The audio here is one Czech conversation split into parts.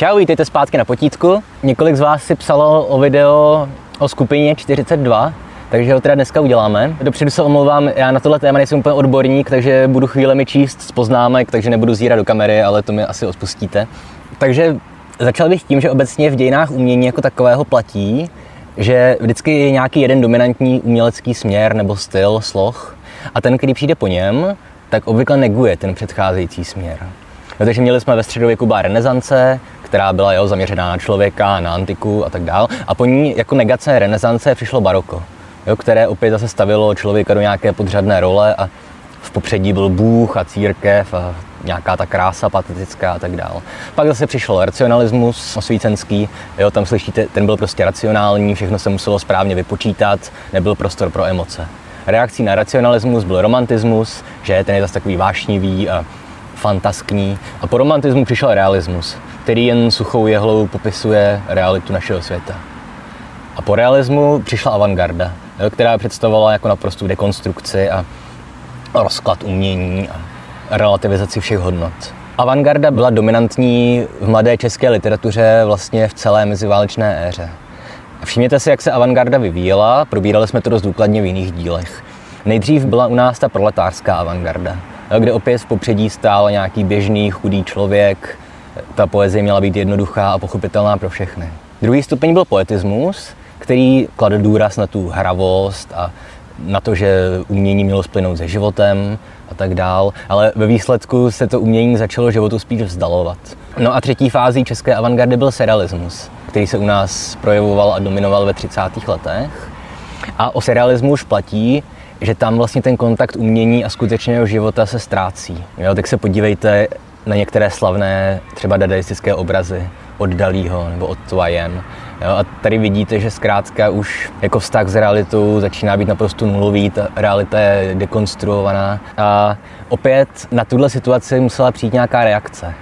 Čau, vítejte zpátky na potítku. Několik z vás si psalo o video o skupině 42, takže ho teda dneska uděláme. Dopředu se omlouvám, já na tohle téma nejsem úplně odborník, takže budu chvílemi číst z poznámek, takže nebudu zírat do kamery, ale to mi asi odpustíte. Takže začal bych tím, že obecně v dějinách umění jako takového platí, že vždycky je nějaký jeden dominantní umělecký směr nebo styl, sloh a ten, který přijde po něm, tak obvykle neguje ten předcházející směr. No, takže měli jsme ve středověku byla renesance, která byla jeho zaměřená na člověka, na antiku a tak dál. A po ní jako negace renesance přišlo baroko, jo, které opět zase stavilo člověka do nějaké podřadné role a v popředí byl Bůh a církev a nějaká ta krása patetická a tak dál. Pak zase přišel racionalismus osvícenský, jo, tam slyšíte, ten byl prostě racionální, všechno se muselo správně vypočítat, nebyl prostor pro emoce. Reakcí na racionalismus byl romantismus, že ten je zase takový vášnivý a fantaskní. A po romantismu přišel realismus, který jen suchou jehlou popisuje realitu našeho světa. A po realismu přišla avantgarda, která představovala jako naprostou dekonstrukci a rozklad umění a relativizaci všech hodnot. Avantgarda byla dominantní v mladé české literatuře vlastně v celé meziválečné éře. Všimněte si, jak se avantgarda vyvíjela, probírali jsme to dost důkladně v jiných dílech. Nejdřív byla u nás ta proletářská avantgarda, kde opět v popředí stál nějaký běžný, chudý člověk. Ta poezie měla být jednoduchá a pochopitelná pro všechny. Druhý stupeň byl poetismus, který kladl důraz na tu hravost a na to, že umění mělo splynout se životem a tak dál, ale ve výsledku se to umění začalo životu spíš vzdalovat. No a třetí fází české avantgardy byl serialismus, který se u nás projevoval a dominoval ve 30. letech. A o serialismu už platí, že tam vlastně ten kontakt umění a skutečného života se ztrácí. Jo, tak se podívejte na některé slavné třeba dadaistické obrazy od Dalího nebo od Twayen. Jo, a tady vidíte, že zkrátka už jako vztah s realitou začíná být naprosto nulový, ta realita je dekonstruovaná. A opět na tuhle situaci musela přijít nějaká reakce.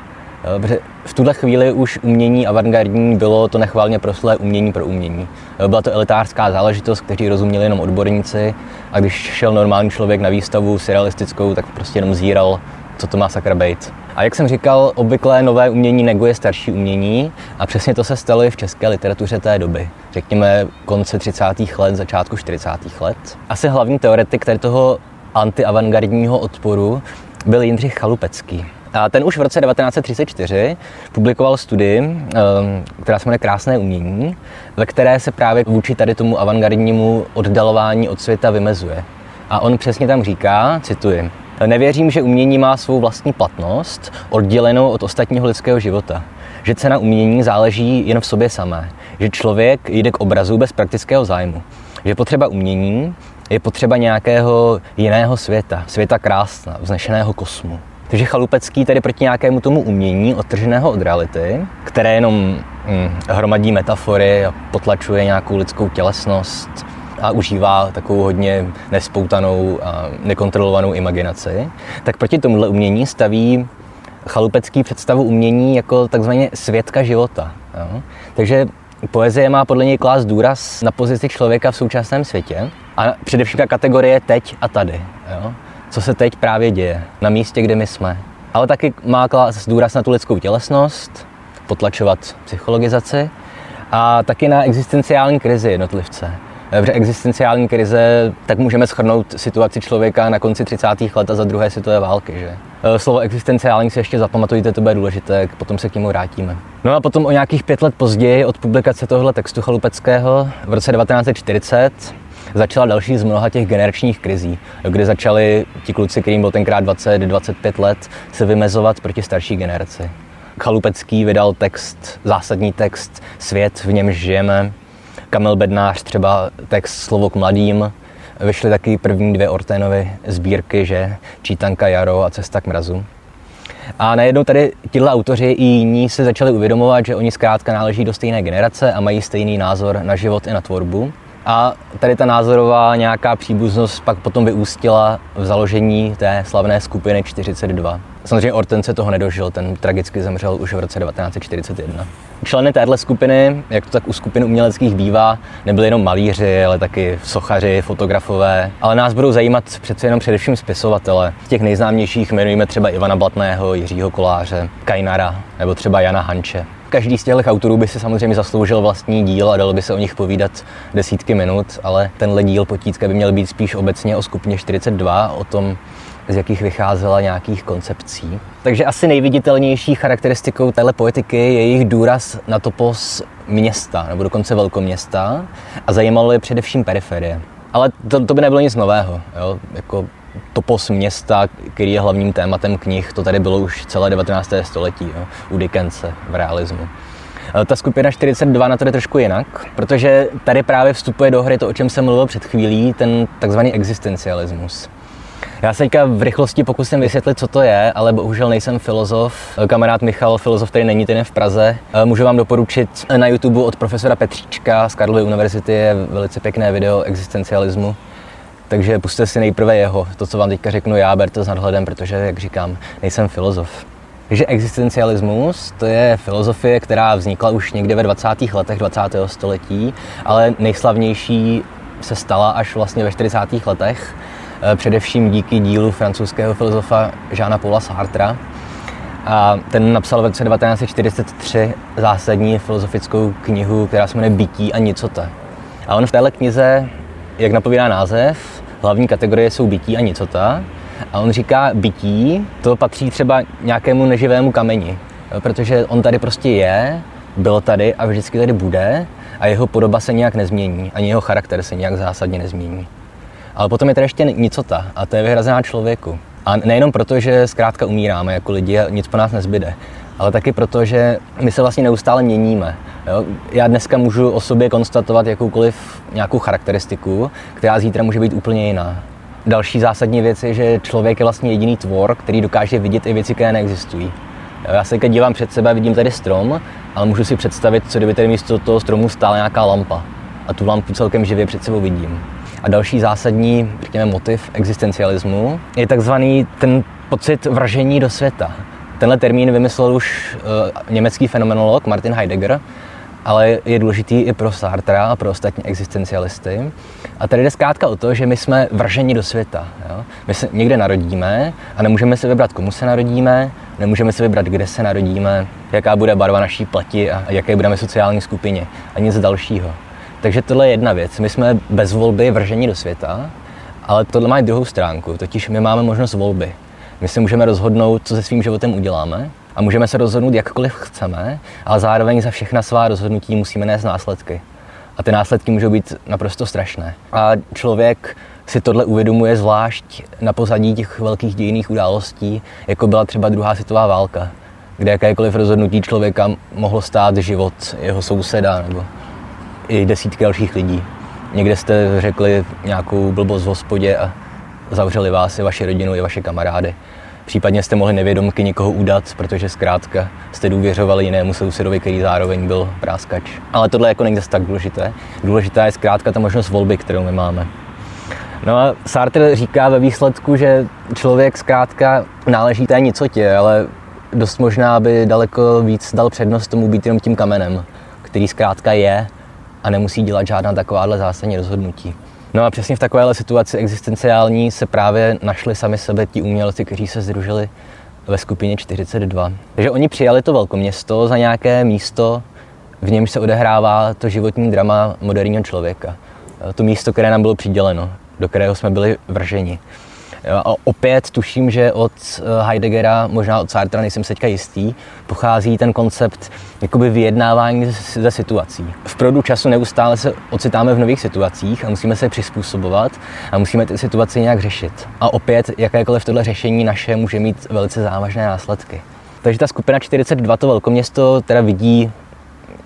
Protože v tuhle chvíli už umění avantgardní bylo to nechválně proslé umění pro umění. Jo, byla to elitářská záležitost, kteří rozuměli jenom odborníci a když šel normální člověk na výstavu surrealistickou, tak prostě jenom zíral, co to má sakra být. A jak jsem říkal, obvykle nové umění neguje starší umění a přesně to se stalo i v české literatuře té doby. Řekněme konce 30. let, začátku 40. let. Asi hlavní teoretik tady toho antiavantgardního odporu byl Jindřich Chalupecký. A ten už v roce 1934 publikoval studii, ehm, která se jmenuje Krásné umění, ve které se právě vůči tady tomu avantgardnímu oddalování od světa vymezuje. A on přesně tam říká, cituji, Nevěřím, že umění má svou vlastní platnost, oddělenou od ostatního lidského života. Že cena umění záleží jen v sobě samé. Že člověk jde k obrazu bez praktického zájmu. Že potřeba umění je potřeba nějakého jiného světa, světa krásna, vznešeného kosmu. Takže Chalupecký tedy proti nějakému tomu umění, odtrženého od reality, které jenom hm, hromadí metafory a potlačuje nějakou lidskou tělesnost, a užívá takovou hodně nespoutanou a nekontrolovanou imaginaci, tak proti tomuhle umění staví chalupecký představu umění jako takzvaně světka života. Jo? Takže poezie má podle něj klást důraz na pozici člověka v současném světě a především kategorie teď a tady. Jo? Co se teď právě děje, na místě, kde my jsme. Ale taky má klást důraz na tu lidskou tělesnost, potlačovat psychologizaci a taky na existenciální krizi jednotlivce v existenciální krize, tak můžeme schrnout situaci člověka na konci 30. let a za druhé světové války. Že? E, slovo existenciální si ještě zapamatujte, to bude důležité, potom se k němu vrátíme. No a potom o nějakých pět let později od publikace tohle textu Chalupeckého v roce 1940 začala další z mnoha těch generačních krizí, kdy začali ti kluci, kterým byl tenkrát 20-25 let, se vymezovat proti starší generaci. Chalupecký vydal text, zásadní text Svět, v němž žijeme, Kamil Bednář třeba text Slovo k mladým, vyšly taky první dvě Orténovy sbírky, že Čítanka Jaro a Cesta k mrazu. A najednou tady tihle autoři i jiní se začali uvědomovat, že oni zkrátka náleží do stejné generace a mají stejný názor na život i na tvorbu. A tady ta názorová nějaká příbuznost pak potom vyústila v založení té slavné skupiny 42. Samozřejmě Orten se toho nedožil, ten tragicky zemřel už v roce 1941. Členy téhle skupiny, jak to tak u skupin uměleckých bývá, nebyli jenom malíři, ale taky sochaři, fotografové. Ale nás budou zajímat přece jenom především spisovatele. Těch nejznámějších jmenujeme třeba Ivana Blatného, Jiřího Koláře, Kajnara nebo třeba Jana Hanče. Každý z těchto autorů by si samozřejmě zasloužil vlastní díl a dalo by se o nich povídat desítky minut, ale tenhle díl potítka by měl být spíš obecně o skupině 42, o tom, z jakých vycházela nějakých koncepcí. Takže asi nejviditelnější charakteristikou téhle poetiky je jejich důraz na topos města, nebo dokonce velkoměsta a zajímalo je především periferie. Ale to, to by nebylo nic nového. Jo? Jako topos města, který je hlavním tématem knih, to tady bylo už celé 19. století jo? u Dickense v realismu. Ta skupina 42 na to jde trošku jinak, protože tady právě vstupuje do hry to, o čem jsem mluvil před chvílí, ten takzvaný existencialismus. Já se teďka v rychlosti pokusím vysvětlit, co to je, ale bohužel nejsem filozof. Kamarád Michal, filozof, který není ten v Praze. Můžu vám doporučit na YouTube od profesora Petříčka z Karlovy univerzity je velice pěkné video existencialismu. Takže puste si nejprve jeho, to, co vám teďka řeknu já, berte s nadhledem, protože, jak říkám, nejsem filozof. Takže existencialismus to je filozofie, která vznikla už někde ve 20. letech 20. století, ale nejslavnější se stala až vlastně ve 40. letech Eh, především díky dílu francouzského filozofa Žána Paula Sartra. A ten napsal v roce 1943 zásadní filozofickou knihu, která se jmenuje Bytí a nicota. A on v téhle knize, jak napovídá název, hlavní kategorie jsou bytí a nicota. A on říká, bytí, to patří třeba nějakému neživému kameni, protože on tady prostě je, byl tady a vždycky tady bude a jeho podoba se nějak nezmění, ani jeho charakter se nějak zásadně nezmění. Ale potom je tady ještě nicota a to je vyhrazená člověku. A nejenom proto, že zkrátka umíráme jako lidi a nic po nás nezbyde, ale taky proto, že my se vlastně neustále měníme. Jo? Já dneska můžu o sobě konstatovat jakoukoliv nějakou charakteristiku, která zítra může být úplně jiná. Další zásadní věc je, že člověk je vlastně jediný tvor, který dokáže vidět i věci, které neexistují. Já se teď dívám před sebe, vidím tady strom, ale můžu si představit, co kdyby tady místo toho stromu stála nějaká lampa. A tu lampu celkem živě před sebou vidím. A další zásadní, řekněme, motiv existencialismu je takzvaný ten pocit vržení do světa. Tenhle termín vymyslel už uh, německý fenomenolog Martin Heidegger, ale je důležitý i pro Sartra a pro ostatní existencialisty. A tady jde zkrátka o to, že my jsme vrženi do světa. Jo? My se někde narodíme a nemůžeme si vybrat, komu se narodíme, nemůžeme si vybrat, kde se narodíme, jaká bude barva naší pleti a jaké budeme sociální skupině a nic dalšího. Takže tohle je jedna věc. My jsme bez volby vrženi do světa, ale tohle má i druhou stránku, totiž my máme možnost volby. My si můžeme rozhodnout, co se svým životem uděláme a můžeme se rozhodnout jakkoliv chceme, ale zároveň za všechna svá rozhodnutí musíme nést následky. A ty následky můžou být naprosto strašné. A člověk si tohle uvědomuje zvlášť na pozadí těch velkých dějinných událostí, jako byla třeba druhá světová válka, kde jakékoliv rozhodnutí člověka mohlo stát život jeho souseda nebo i desítky dalších lidí. Někde jste řekli nějakou blbost v hospodě a zavřeli vás i vaši rodinu, i vaše kamarády. Případně jste mohli nevědomky někoho udat, protože zkrátka jste důvěřovali jinému sousedovi, který zároveň byl práskač. Ale tohle jako není tak důležité. Důležitá je zkrátka ta možnost volby, kterou my máme. No a Sartre říká ve výsledku, že člověk zkrátka náleží té nicotě, ale dost možná by daleko víc dal přednost tomu být jenom tím kamenem, který zkrátka je a nemusí dělat žádná takováhle zásadní rozhodnutí. No a přesně v takovéhle situaci existenciální se právě našli sami sebe ti umělci, kteří se združili ve skupině 42. Takže oni přijali to velkoměsto za nějaké místo, v němž se odehrává to životní drama moderního člověka. To místo, které nám bylo přiděleno, do kterého jsme byli vrženi. A opět tuším, že od eh, Heideggera, možná od Sartra, nejsem se teďka jistý, pochází ten koncept jakoby vyjednávání ze situací. V produ času neustále se ocitáme v nových situacích a musíme se přizpůsobovat a musíme ty situace nějak řešit. A opět, jakékoliv tohle řešení naše může mít velice závažné následky. Takže ta skupina 42, to velkoměsto, teda vidí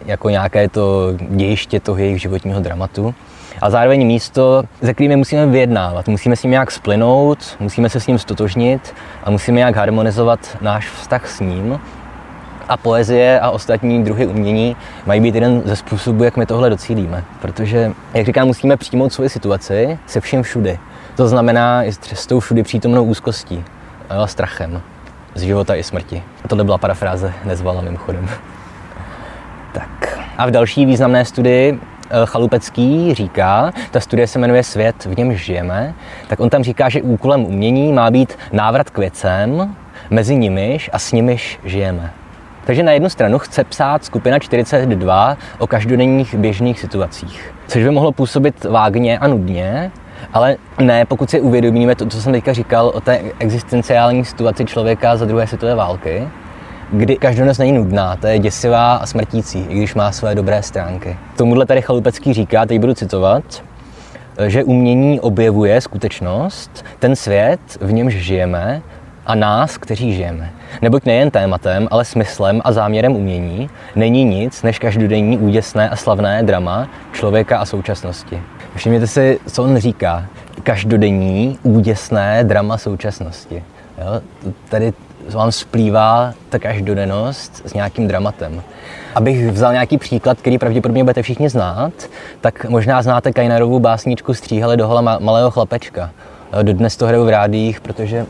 jako nějaké to dějiště toho jejich životního dramatu a zároveň místo, ze kterými musíme vyjednávat. Musíme s ním nějak splynout, musíme se s ním stotožnit a musíme nějak harmonizovat náš vztah s ním. A poezie a ostatní druhy umění mají být jeden ze způsobů, jak my tohle docílíme. Protože, jak říkám, musíme přijmout svoji situaci se vším všudy. To znamená i s tou všudy přítomnou úzkostí a strachem z života i smrti. A tohle byla parafráze Nezvala mimochodem. tak. A v další významné studii Chalupecký říká, ta studie se jmenuje Svět, v němž žijeme, tak on tam říká, že úkolem umění má být návrat k věcem, mezi nimiž a s nimiž žijeme. Takže na jednu stranu chce psát skupina 42 o každodenních běžných situacích, což by mohlo působit vágně a nudně, ale ne, pokud si uvědomíme to, co jsem teďka říkal o té existenciální situaci člověka za druhé světové války, kdy každodennost není nudná, to je děsivá a smrtící, i když má své dobré stránky. Tomuhle tady Chalupecký říká, teď budu citovat, že umění objevuje skutečnost, ten svět, v němž žijeme, a nás, kteří žijeme. Neboť nejen tématem, ale smyslem a záměrem umění není nic než každodenní úděsné a slavné drama člověka a současnosti. Všimněte si, co on říká. Každodenní úděsné drama současnosti. Jo? Tady vám splývá ta každodennost s nějakým dramatem. Abych vzal nějaký příklad, který pravděpodobně budete všichni znát, tak možná znáte Kajnarovu básničku Stříhali do hola malého chlapečka. Dodnes to hraju v rádích, protože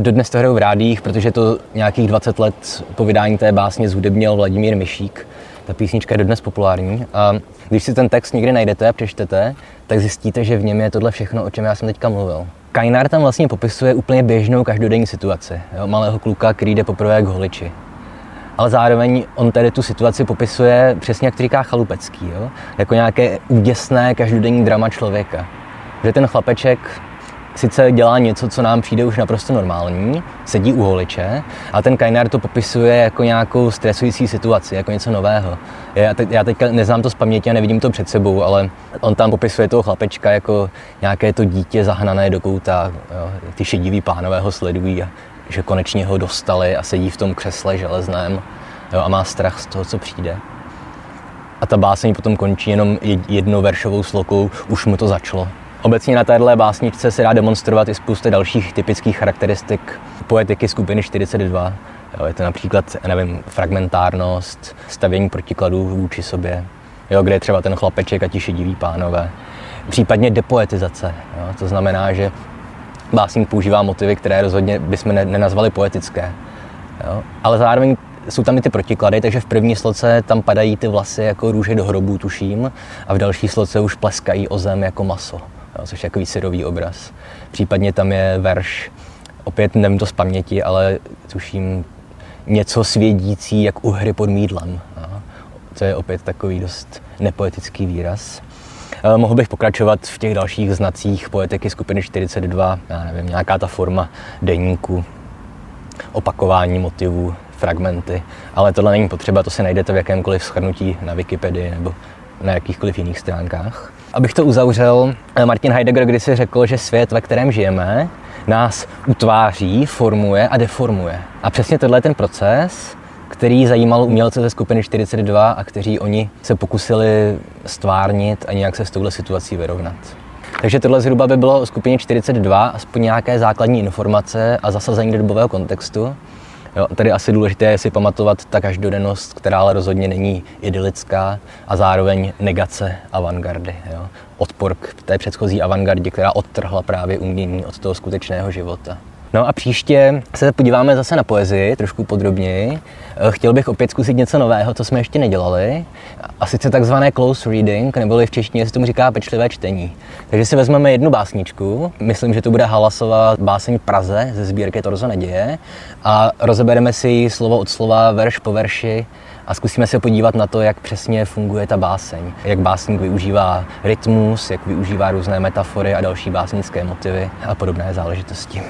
Dodnes to hraju v rádích, protože to nějakých 20 let po vydání té básně zhudebnil Vladimír Myšík. Ta písnička je dodnes populární. A když si ten text někdy najdete a přečtete, tak zjistíte, že v něm je tohle všechno, o čem já jsem teďka mluvil. Kajnár tam vlastně popisuje úplně běžnou každodenní situaci. Jo, malého kluka, který jde poprvé k holiči. Ale zároveň on tady tu situaci popisuje přesně, jak říká Chalupecký, jo? jako nějaké úděsné každodenní drama člověka. Že ten chlapeček sice dělá něco, co nám přijde už naprosto normální, sedí u holiče, a ten Kajnár to popisuje jako nějakou stresující situaci, jako něco nového. Já, te, já teďka neznám to z paměti a nevidím to před sebou, ale on tam popisuje toho chlapečka jako nějaké to dítě zahnané do kouta, jo, ty šedivý pánové ho sledují a že konečně ho dostali a sedí v tom křesle železném jo, a má strach z toho, co přijde. A ta báseň potom končí jenom jednou veršovou slokou, už mu to začalo. Obecně na téhle básničce se dá demonstrovat i spousta dalších typických charakteristik poetiky skupiny 42. Jo, je to například, nevím, fragmentárnost, stavění protikladů vůči sobě, jo, kde je třeba ten chlapeček a ti šediví pánové. Případně depoetizace, jo, to znamená, že básník používá motivy, které rozhodně bychom nenazvali poetické. Jo, ale zároveň jsou tam i ty protiklady, takže v první sloce tam padají ty vlasy jako růže do hrobu, tuším, a v další sloce už pleskají o zem jako maso jo, což je takový syrový obraz. Případně tam je verš, opět nevím to z paměti, ale tuším něco svědící, jak u hry pod mídlem. Jo. To je opět takový dost nepoetický výraz. E, mohl bych pokračovat v těch dalších znacích poetiky skupiny 42, já nevím, nějaká ta forma deníku, opakování motivů, fragmenty, ale tohle není potřeba, to si najdete v jakémkoliv shrnutí na Wikipedii nebo na jakýchkoliv jiných stránkách. Abych to uzavřel, eh, Martin Heidegger kdysi řekl, že svět, ve kterém žijeme, nás utváří, formuje a deformuje. A přesně tohle je ten proces, který zajímal umělce ze skupiny 42 a kteří oni se pokusili stvárnit a nějak se s touhle situací vyrovnat. Takže tohle zhruba by bylo o skupině 42, aspoň nějaké základní informace a zasazení do dobového kontextu. Jo, tady asi důležité je si pamatovat ta každodennost, která ale rozhodně není idylická a zároveň negace avantgardy. Jo. Odpor k té předchozí avantgardě, která odtrhla právě umění od toho skutečného života. No a příště se podíváme zase na poezii trošku podrobněji. Eh, chtěl bych opět zkusit něco nového, co jsme ještě nedělali. A sice takzvané close reading, neboli v češtině se tomu říká pečlivé čtení. Takže si vezmeme jednu básničku, myslím, že to bude Halasová báseň Praze ze sbírky Torzo neděje a rozebereme si ji slovo od slova, verš po verši a zkusíme se podívat na to, jak přesně funguje ta báseň, jak básník využívá rytmus, jak využívá různé metafory a další básnické motivy a podobné záležitosti.